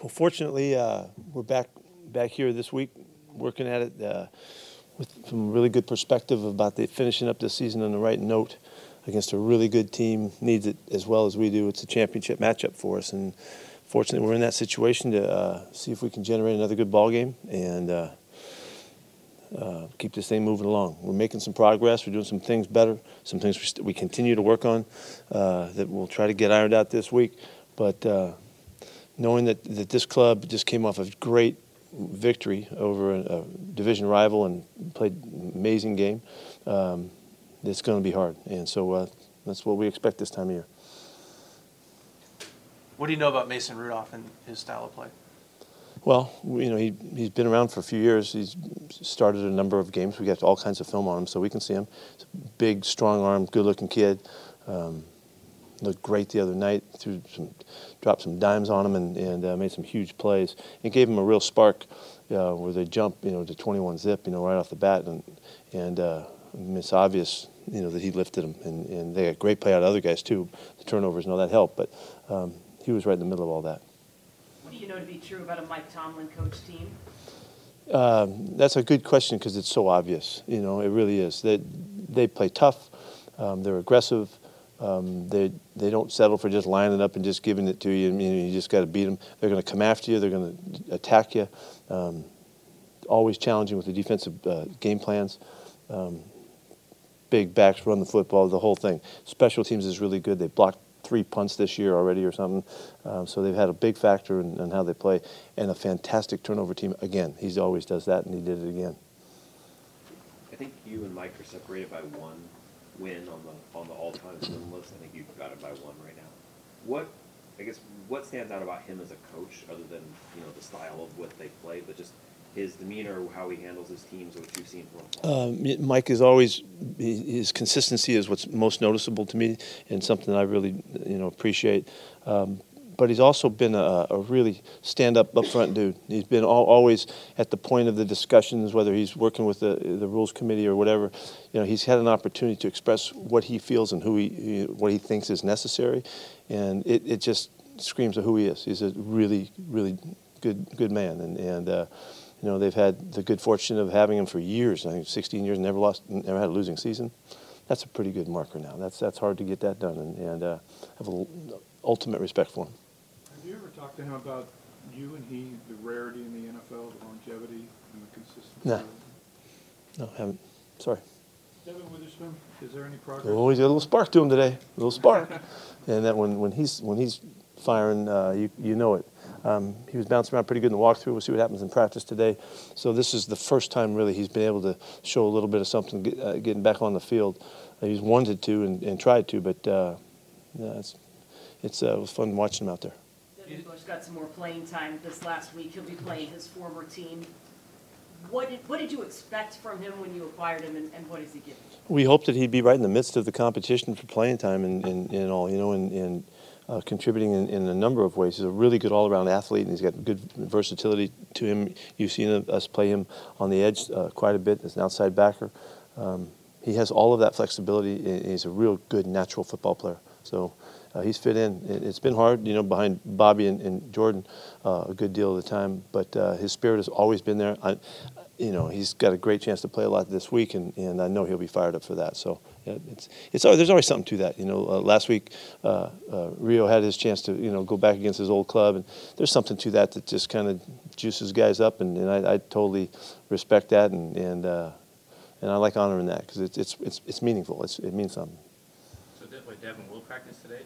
Well, fortunately, uh, we're back back here this week, working at it uh, with some really good perspective about the finishing up this season on the right note against a really good team. Needs it as well as we do. It's a championship matchup for us, and fortunately, we're in that situation to uh, see if we can generate another good ball game and. Uh, uh, keep this thing moving along. We're making some progress. We're doing some things better. Some things we, we continue to work on uh, that we'll try to get ironed out this week. But knowing that, that this club just came off a great victory over a, a division rival and played an amazing game, um, it's going to be hard. And so uh, that's what we expect this time of year. What do you know about Mason Rudolph and his style of play? Well, you know, he, he's been around for a few years. He's started a number of games. We got all kinds of film on him, so we can see him. He's a big, strong arm, good looking kid. Um, looked great the other night. Threw some, dropped some dimes on him and, and uh, made some huge plays. It gave him a real spark uh, where they jump, you know, to 21 zip, you know, right off the bat. And, and uh, it's obvious, you know, that he lifted him. And, and they got great play out of other guys, too. The turnovers, and all that helped. But um, he was right in the middle of all that. What do you know to be true about a Mike Tomlin coach team? Um, that's a good question because it's so obvious. You know, it really is. They they play tough. Um, they're aggressive. Um, they they don't settle for just lining up and just giving it to you. I mean, you just got to beat them. They're going to come after you. They're going to attack you. Um, always challenging with the defensive uh, game plans. Um, big backs run the football. The whole thing. Special teams is really good. They blocked three punts this year already or something. Um, so they've had a big factor in, in, how they play and a fantastic turnover team. Again, he always does that, and he did it again. I think you and Mike are separated by one win on the on the all-time win list. I think you've got it by one right now. What I guess what stands out about him as a coach, other than you know the style of what they play, but just his demeanor, how he handles his teams, what you've seen from him? Um, Mike is always his consistency is what's most noticeable to me, and something I really you know appreciate. Um, but he's also been a, a really stand-up, upfront dude. He's been all, always at the point of the discussions, whether he's working with the, the rules committee or whatever. You know, he's had an opportunity to express what he feels and who he, what he thinks is necessary, and it, it just screams of who he is. He's a really, really good, good man, and and. Uh, you know, they've had the good fortune of having him for years. I think 16 years, never lost, never had a losing season. That's a pretty good marker now. That's that's hard to get that done, and, and uh, have a ultimate respect for him. Have you ever talked to him about you and he, the rarity in the NFL, the longevity and the consistency? No, no, I haven't. Sorry. Devon Witherspoon, is there any progress? Oh, he's got a little spark to him today. A little spark, and that when when he's when he's firing, uh, you you know it. Um, he was bouncing around pretty good in the walkthrough. We'll see what happens in practice today. So this is the first time really he's been able to show a little bit of something get, uh, getting back on the field. Uh, he's wanted to and, and, tried to, but uh, yeah, it's, it's uh, it was fun watching him out there. Bush got some more playing time this last week. He'll be playing his former team. What did, what did you expect from him when you acquired him, and, and what has he given? We hoped that he'd be right in the midst of the competition for playing time and, and, and all, you know, and, and uh, contributing in, in, a number of ways. He's a really good all-around athlete, and he's got good versatility to him. You've seen us play him on the edge uh, quite a bit as an outside backer. Um, he has all of that flexibility. He's a real good natural football player. So uh, he's fit in. It's been hard, you know, behind Bobby and, and Jordyn uh, a good deal of the time, but uh, his spirit has always been there. I, you know, he's got a great chance to play a lot this week, and, and I know he'll be fired up for that. So it's, it's there's always something to that. You know, uh, last week uh, uh, Rio had his chance to you know go back against his old club, and there's something to that that just kind of juices guys up, and, and I, I, totally respect that, and and and I like honoring that because it's, it's it's it's meaningful. It's, it means something. So, Devin will practice today?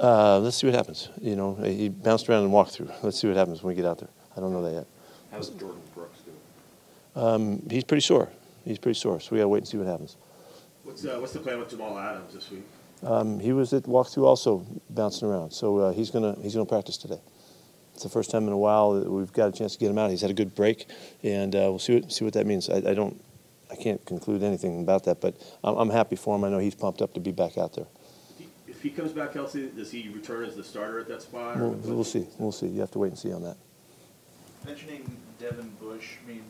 Uh, let's see what happens. You know, he bounced around and walked through. Let's see what happens when we get out there. I don't know that yet. How's Jordyn Brooks doing? Um, he's pretty sore. He's pretty sore, so we got to wait and see what happens. What's, uh, what's the plan with Jamal Adams this week? Um, he was at walkthrough also bouncing around, so uh, he's gonna he's gonna practice today. It's the first time in a while that we've got a chance to get him out. He's had a good break, and uh, we'll see what see what that means. I, I, don't I can't conclude anything about that, but I'm, I'm, happy for him. I know he's pumped up to be back out there. If he, comes back healthy, does he return as the starter at that spot? We'll, we'll see. We'll see. You have to wait and see on that. Mentioning Devin Bush, I mean,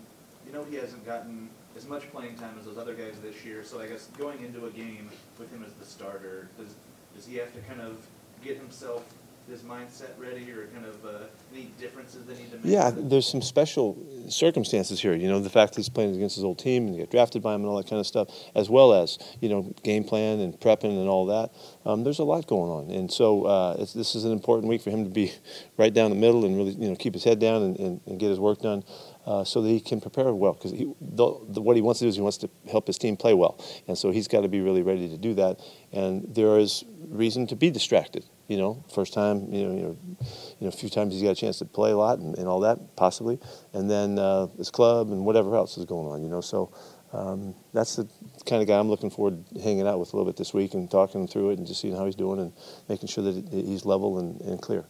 you know he hasn't gotten as much playing time as those other guys this year. So I guess going into a game with him as the starter, does does he have to kind of get himself his mindset ready, or kind of, uh, any differences they need to make? Yeah, there's some special circumstances here. You know, the fact that he's playing against his old team and he got drafted by him and all that kind of stuff, as well as you know game plan and prepping and all that. Um, there's a lot going on, and so uh, this is an important week for him to be right down the middle and really you know keep his head down and, and, and get his work done. Uh, so that he can prepare well, because what he wants to do is he wants to help his team play well, and so he's got to be really ready to do that. And there is reason to be distracted. You know, first time, you know, you know, you know, a few times he's got a chance to play a lot and, and all that possibly, and then uh, his club and whatever else is going on. You know, so um, that's the kind of guy I'm looking forward to hanging out with a little bit this week and talking him through it and just seeing how he's doing and making sure that he's level and, and clear.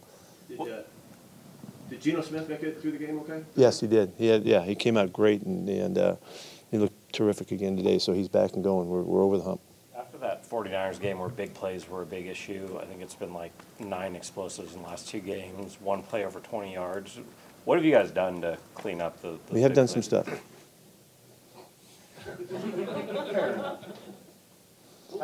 Did, uh, did Geno Smith make it through the game okay? Yes, he did. He had, yeah, he came out great and, and uh, he looked terrific again today. So he's back and going. We're, we're over the hump. After that 49ers game where big plays were a big issue, I think it's been like nine explosives in the last two games, one play over 20 yards. What have you guys done to clean up the? the We have big done some stuff. How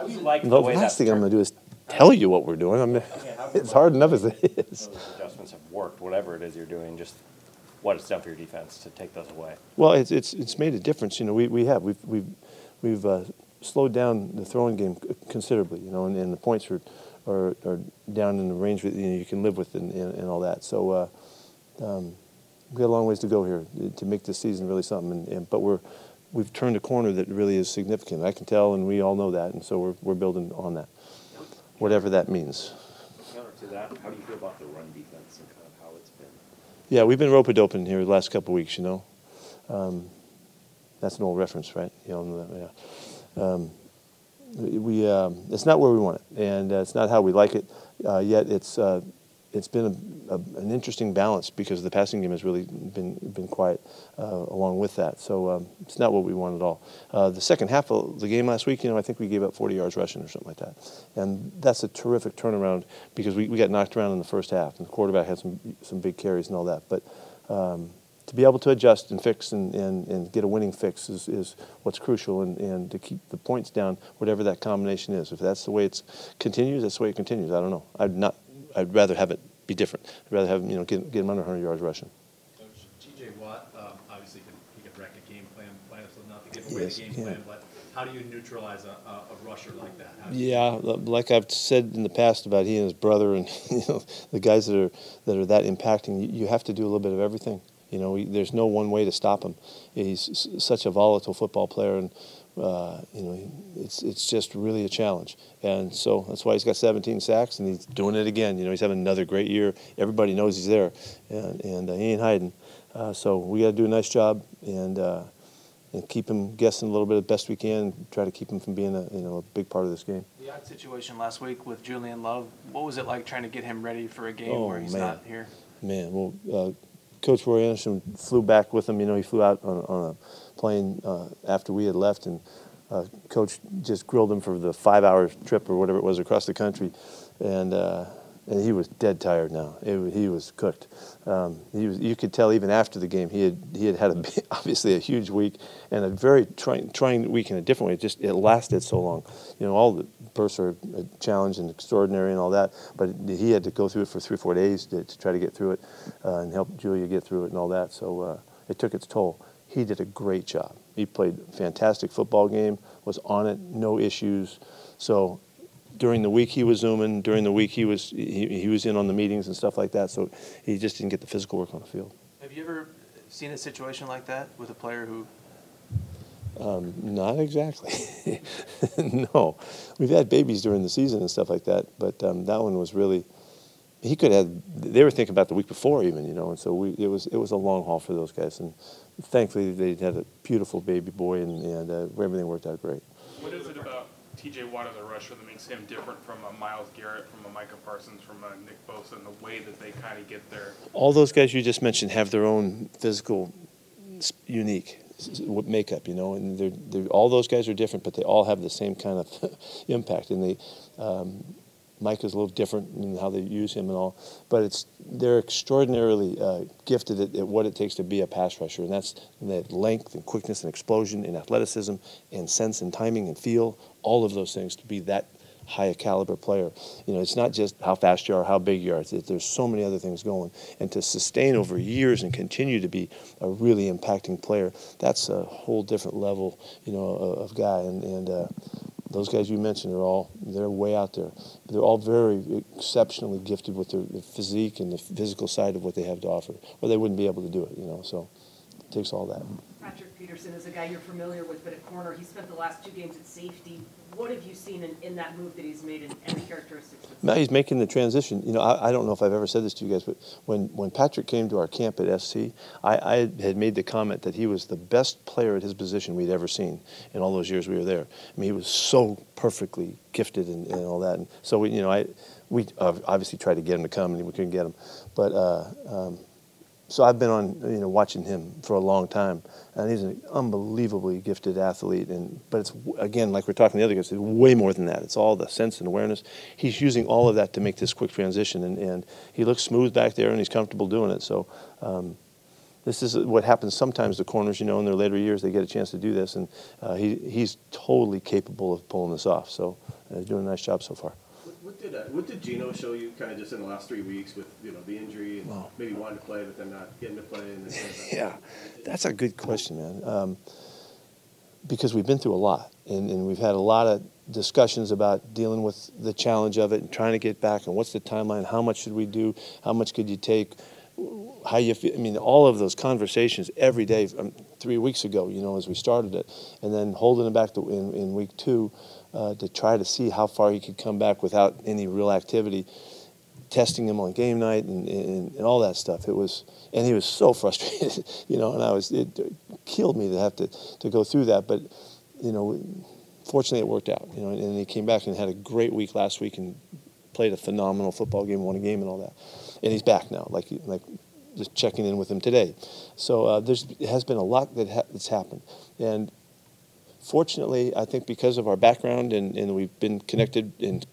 do you like The the way last that's thing I'm going to do is tell you what we're doing. I mean, it's hard enough as it is. Those adjustments have worked, whatever it is you're doing, just what it's done for your defense to take those away. Well, it's, it's, it's made a difference. You know, we, we have. We've, we've, we've uh, slowed down the throwing game considerably, you know, and, and the points are, are, are down in the range that you, know, you can live with and, and, and all that. So uh, um, we've got a long ways to go here to make this season really something. And, and, but we're, we've turned a corner that really is significant. I can tell, and we all know that. And so we're, we're building on that, whatever that means. Counter to that, how do you feel about the run defense and kind of how it's been? Yeah, we've been rope doping here the last couple of weeks, you know. Um, that's an old reference, right? You know, yeah. Um, we, um, it's not where we want it, and uh, it's not how we like it. Uh, yet it's uh, it's been a, a, an interesting balance because the passing game has really been been quiet uh, along with that. So um, it's not what we want at all. Uh, the second half of the game last week, you know, I think we gave up 40 yards rushing or something like that, and that's a terrific turnaround because we, we got knocked around in the first half, and the quarterback had some some big carries and all that, but. Um, to be able to adjust and fix and, and, and get a winning fix is, is what's crucial and, and to keep the points down, whatever that combination is. If that's the way it continues, that's the way it continues. I don't know. I'd not. I'd rather have it be different. I'd rather have him, you know, get, get him under 100 yards rushing. Coach, T.J. Watt, um, obviously can, he can wreck a game plan, plan so not to give away Yes, the game can. plan, but how do you neutralize a, a, a rusher like that? How do you- Yeah, like I've said in the past about he and his brother and you know the guys that are that are that impacting, you, you have to do a little bit of everything. You know, he, there's no one way to stop him. He's s- such a volatile football player, and uh, you know, it's it's just really a challenge. And so that's why he's got 17 sacks, and he's doing it again. You know, he's having another great year. Everybody knows he's there, and, and uh, he ain't hiding. Uh, so we got to do a nice job and. Uh, and keep him guessing a little bit as best we can. Try to keep him from being a you know a big part of this game. The odd situation last week with Julian Love, what was it like trying to get him ready for a game Oh, where he's man. not here? Man, well, uh, Coach Roy Anderson flew back with him. You know, he flew out on, on a plane uh, after we had left, and uh, Coach just grilled him for the five-hour trip or whatever it was across the country, and uh, and he was dead tired now. It, he was cooked. Um, he was. You could tell even after the game, he had he had had a, obviously a huge week and a very trying trying week in a different way. It just it lasted so long. You know, all the are a challenge and extraordinary and all that, but he had to go through it for three or four days to, to try to get through it uh, and help Julia get through it and all that. So uh, it took its toll. He did a great job. He played a fantastic football game. Was on it, no issues. So during the week he was zooming. During the week he was he, he was in on the meetings and stuff like that. So he just didn't get the physical work on the field. Have you ever seen a situation like that with a player who, Um, not exactly. no, we've had babies during the season and stuff like that, but um, that one was really. He could have. They were thinking about the week before, even you know, and so we, it was it was a long haul for those guys, and thankfully they had a beautiful baby boy, and, and uh, everything worked out great. What is it about TJ Watt as a rusher that makes him different from a Myles Garrett, from a Micah Parsons, from a Nick Bosa, and the way that they kind of get there? All those guys you just mentioned have their own physical, unique s- s- w- makeup, you know, and they're, they're, all those guys are different, but they all have the same kind of impact. And they, um, Mike is a little different in how they use him and all, but it's they're extraordinarily uh, gifted at, at what it takes to be a pass rusher, and that's that length and quickness and explosion and athleticism and sense and timing and feel, all of those things to be that high caliber player. You know, it's not just how fast you are, how big you are. There's so many other things going, and to sustain over years and continue to be a really impacting player, that's a whole different level, you know, of, of guy. And, and uh, those guys you mentioned are all they're way out there. They're all very exceptionally gifted with their, their physique and the physical side of what they have to offer, or they wouldn't be able to do it. You know, so it takes all that. Peterson is a guy you're familiar with, but at corner, he spent the last two games at safety. What have you seen in, in that move that he's made and, and the characteristics? Now he's making the transition. You know, I, I don't know if I've ever said this to you guys, but when, when Patrick came to our camp at SC, I, I had made the comment that he was the best player at his position we'd ever seen in all those years we were there. I mean, he was so perfectly gifted and, and all that. And so we, you know, I, we uh, obviously tried to get him to come, and we couldn't get him. But uh, um, so I've been on, you know, watching him for a long time, and he's an unbelievably gifted athlete. And but it's again, like we're talking the other guys, it's way more than that. It's all the sense and awareness. He's using all of that to make this quick transition, and, and he looks smooth back there, and he's comfortable doing it. So. Um, this is what happens sometimes. The corners, you know, in their later years, they get a chance to do this, and uh, he, he's totally capable of pulling this off. So uh, doing a nice job so far. What, did uh, what did Geno show you kind of just in the last three weeks with you know the injury and Wow. maybe wanting to play but then not getting to play and Yeah, that's a good question, man. Um, because we've been through a lot, and, and we've had a lot of discussions about dealing with the challenge of it and trying to get back. And what's the timeline? How much should we do? How much could you take? How you feel? I mean, all of those conversations every day. Um, three weeks ago, you know, as we started it, and then holding him back to, in, in week two uh, to try to see how far he could come back without any real activity testing him on game night and, and, and all that stuff. It was, and he was so frustrated, you know, and I was, it killed me to have to, to go through that. But, you know, fortunately it worked out, you know, and he came back and had a great week last week and played a phenomenal football game, won a game and all that. And he's back now, like, like just checking in with him today. So uh, there's, has been a lot that ha- that's happened. And fortunately, I think because of our background and, and we've been connected and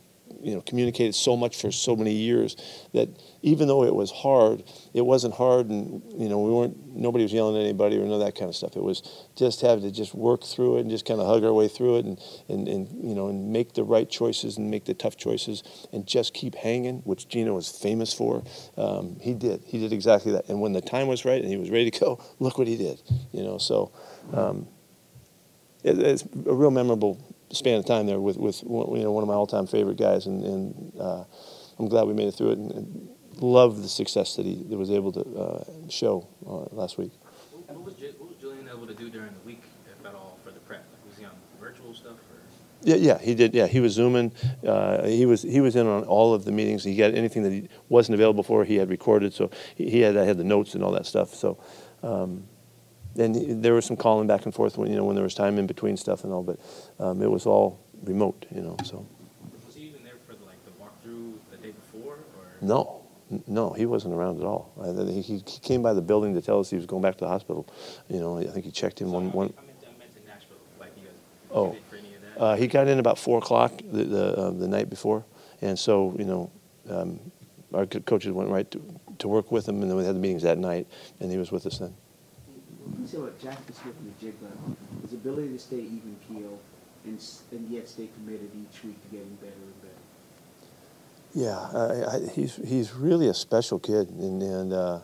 you know communicated so much for so many years that even though it was hard, it wasn't hard, and you know we weren't nobody was yelling at anybody or none of that kind of stuff. It was just having to just work through it and just kind of hug our way through it and, and, and you know and make the right choices and make the tough choices and just keep hanging, which Geno was famous for. Um, he did. He did exactly that. And when the time was right and he was ready to go, look what he did. You know, so. Um, it, it's a real memorable span of time there with, with one- you know, one of my all-time favorite guys, and, and uh, I'm glad we made it through it, and, and love the success that he that was able to uh, show uh, last week. What was, what was Julian able to do during the week, if at all, for the prep? Like, was he on virtual stuff or? Yeah, yeah, he did. Yeah, he was zooming. Uh, he was he was in on all of the meetings. He got anything that he wasn't available for. He had recorded, so he, he had I had the notes and all that stuff. So, um, and there was some calling back and forth when you know when there was time in between stuff and all, but um, it was all remote. You know, so Was he even there for like the walkthrough the day before or? no, no, he wasn't around at all. I, he, he came by the building to tell us he was going back to the hospital. You know, I think he checked in So, one I one. meant- I meant, I meant in Nashville, like you guys. Oh. did For any of that? Uh, he got in about four o'clock the the, uh, the night before, and so you know, um, our co- coaches went right to, to work with him, and then we had the meetings that night, and he was with us then. What you say about Jaxon Smith-Njigba, his ability to stay even keel and, and yet stay committed each week to getting better and better. Yeah, I, I, he's he's really a special kid, and and uh,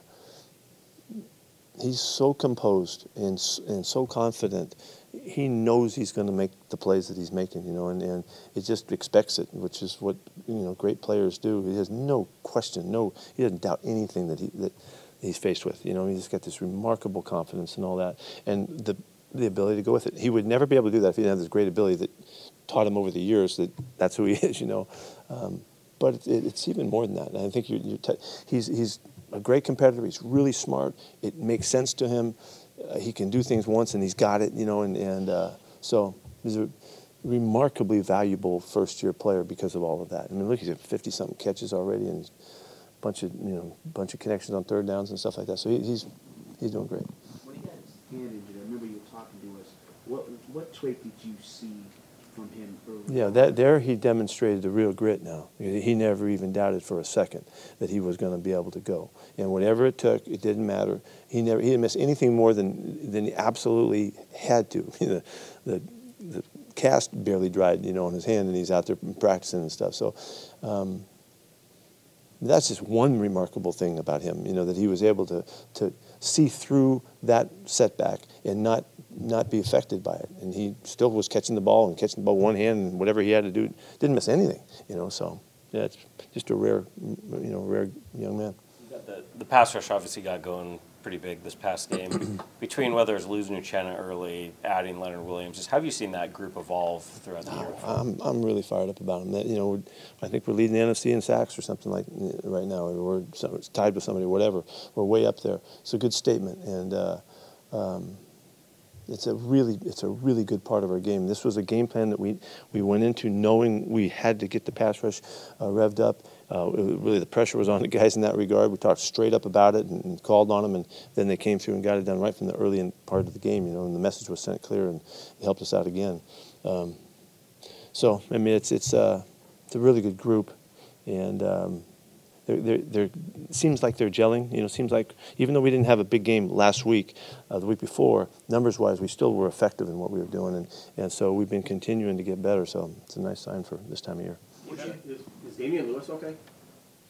he's so composed and and so confident. He knows he's going to make the plays that he's making, you know, and, and he just expects it, which is what you know great players do. He has no question, no, he doesn't doubt anything that he that he's faced with. You know, he's got this remarkable confidence and all that, and the the ability to go with it. He would never be able to do that if he didn't have this great ability that taught him over the years that that's who he is. You know, um, but it, it, it's even more than that. And I think you're, you're t- he's he's a great competitor. He's really smart. It makes sense to him. Uh, he can do things once and he's got it. You know, and and uh, so he's a remarkably valuable first year player because of all of that. I mean, look, he's got 50 something catches already and bunch of you know bunch of connections on third downs and stuff like that. So he, he's he's doing great. When he got his hand injured, I remember you talking to us. What what trait did you see from him early? Yeah, that there he demonstrated the real grit now. He never even doubted for a second that he was going to be able to go. And whatever it took, it didn't matter. He never he didn't miss anything more than than he absolutely had to. the, the the cast barely dried, you know, on his hand, and he's out there practicing and stuff. So. Um, that's just one remarkable thing about him, you know, that he was able to, to see through that setback and not not be affected by it. And he still was catching the ball and catching the ball one hand and whatever he had to do, didn't miss anything, you know. So yeah, it's just a rare, you know, rare young man. The, the pass rush obviously got going pretty big this past game. Between whether it's losing Uchenna early, adding Leonard Williams, just have you seen that group evolve throughout the year? I'm, I'm really fired up about them. That, you know, I think we're leading the NFC in sacks or something like right now. Or we're tied with somebody, whatever. We're way up there. It's a good statement, and uh, um, it's a really it's a really good part of our game. This was a game plan that we we went into knowing we had to get the pass rush uh, revved up uh, really the pressure was on the guys in that regard. We talked straight up about it and, and, called on them, and then they came through and got it done right from the early part of the game. You know, and the message was sent clear, and it helped us out again. Um, so I mean, it's it's uh, it's a really good group, and um, it seems like they're gelling. You know, seems like even though we didn't have a big game last week, uh, the week before, numbers-wise, we still were effective in what we were doing, and, and so we've been continuing to get better. So it's a nice sign for this time of year. Is, is Damien Lewis okay?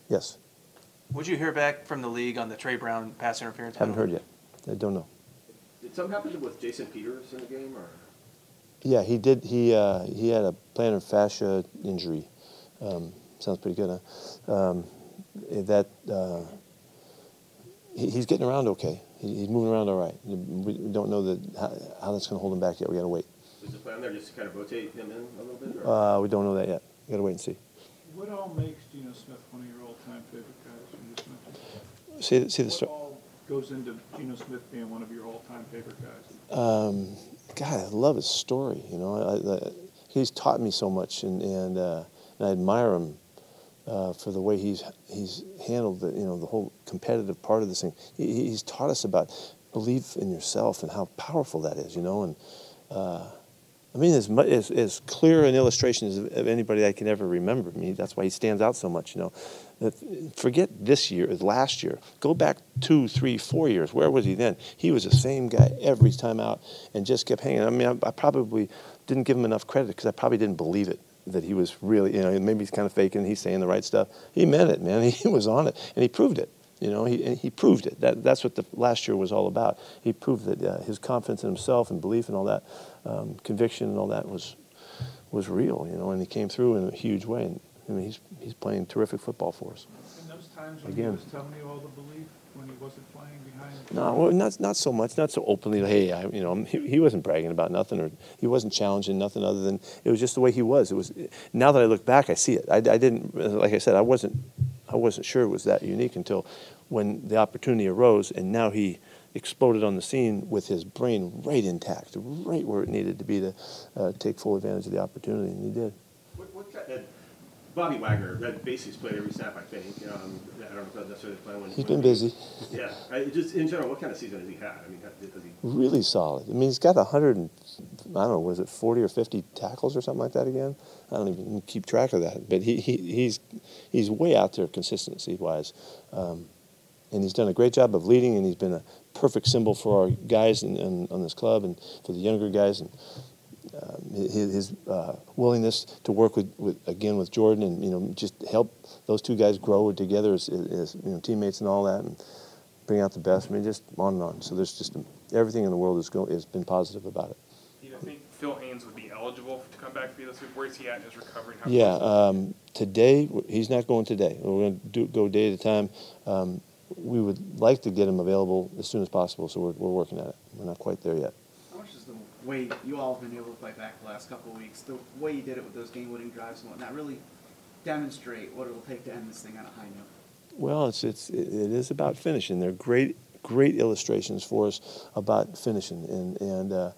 Yes. Would you hear back from the league on the Tre Brown pass interference? Haven't heard yet. I don't know. Did something happen with Jason Peters in the game, or? Yeah, he did. He uh, he had a plantar fascia injury. Um, sounds pretty good, huh? Um, that uh, he, he's getting around okay. He, he's moving around all right. We don't know that how, how that's going to hold him back yet. We got to wait. Is the plan there just to kind of rotate him in a little bit? Or? Uh, we don't know that yet. Got to wait and see. What all makes Geno Smith one of your all-time favorite guys? See, see the What story. all goes into Geno Smith being one of your all-time favorite guys? Um, God, I love his story. You know, I, I, he's taught me so much, and and, uh, and I admire him uh, for the way he's he's handled the you know the whole competitive part of this thing. He, he's taught us about belief in yourself and how powerful that is. You know, and uh, I mean, as, as, as clear an illustration as of anybody I can ever remember. I mean, that's why he stands out so much. You know, forget this year, last year. Go back two, three, four years. Where was he then? He was the same guy every time out, and just kept hanging. I mean, I, I probably didn't give him enough credit because I probably didn't believe it that he was really, you know, maybe he's kind of faking. He's saying the right stuff. He meant it, man. He was on it, and he proved it. You know, he, he proved it. That, that's what the last year was all about. He proved that uh, his confidence in himself and belief and all that, um, conviction and all that was was real. You know, and he came through in a huge way. And I mean, he's he's playing terrific football for us. In those times when Again. he was telling you all the belief, when he wasn't playing behind. No, well, not not so much, not so openly. Hey, I, you know, he, he wasn't bragging about nothing, or he wasn't challenging nothing other than it was just the way he was. It was. Now that I look back, I see it. I, I didn't, like I said, I wasn't, I wasn't sure it was that unique until when the opportunity arose, and now he exploded on the scene with his brain right intact, right where it needed to be to uh, take full advantage of the opportunity, and he did. What, what kind of, Bobby Wagner, that basically played every snap, I think. Um, I don't know if that's necessarily playing when He's been busy. Yeah, I, just in general, what kind of season has he had? I mean, has he? Really solid. I mean, he's got 100 and, I don't know, was it 40 or 50 tackles or something like that again? I don't even keep track of that. But he, he he's he's way out there consistency wise. Um, and he's done a great job of leading, and he's been a perfect symbol for our guys in, on this club and for the younger guys. And um, his, his uh, willingness to work with, with again with Jordyn and you know just help those two guys grow together as, as you know teammates and all that and bring out the best. I mean, just on and on. So there's just everything in the world has go, has been positive about it. Do you think Phil Haynes would be eligible to come back for you this week? Where is he at in his recovery? How Yeah, um, today he's not going today. We're going to do, go day at a time. Um, we would like to get him available as soon as possible, so we're, we're working at it. We're not quite there yet. How much is the way you all have been able to fight back the last couple of weeks, the way you did it with those game-winning drives and whatnot, really demonstrate what it'll take to end this thing on a high note? Well, it's, it's, it it is about finishing. They're great, great illustrations for us about finishing, and, and uh,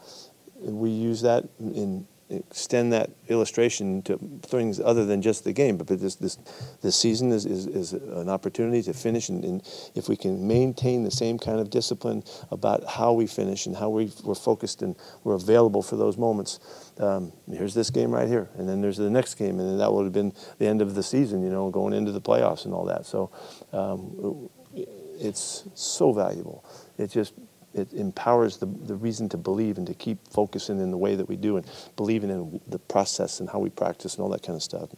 we use that in extend that illustration to things other than just the game. But, but this, this, this season is, is, is an opportunity to finish, and, and if we can maintain the same kind of discipline about how we finish and how we, we're focused and we're available for those moments. Um, here's this game right here, and then there's the next game, and that would have been the end of the season, you know, going into the playoffs and all that. So um, it's so valuable. It just it empowers the, the reason to believe and to keep focusing in the way that we do and believing in the process and how we practice and all that kind of stuff.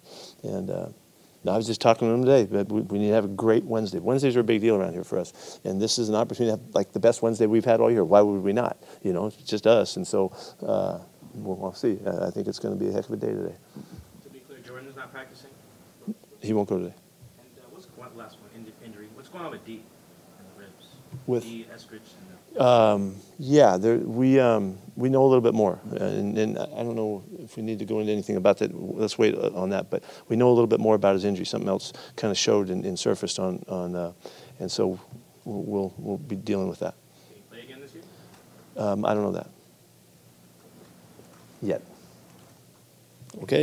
And uh, I was just talking to him today, but we, we need to have a great Wednesday. Wednesdays are a big deal around here for us, and this is an opportunity to have like the best Wednesday we've had all year. Why would we not? You know, it's just us, and so uh, we'll, we'll see. I think it's going to be a heck of a day today. To be clear, Jordyn's not practicing? He won't go today. And uh, what's, last one, inj- injury, what's going on with Dee and the ribs? With- Dee Eskridge and the, Um, yeah, there, we, um, we know a little bit more, and, and I don't know if we need to go into anything about that. Let's wait on that, but we know a little bit more about his injury. Something else kind of showed and, and surfaced on, on, uh, and so we'll, we'll, we'll be dealing with that. can he play again this year? Um, I don't know that yet. Okay.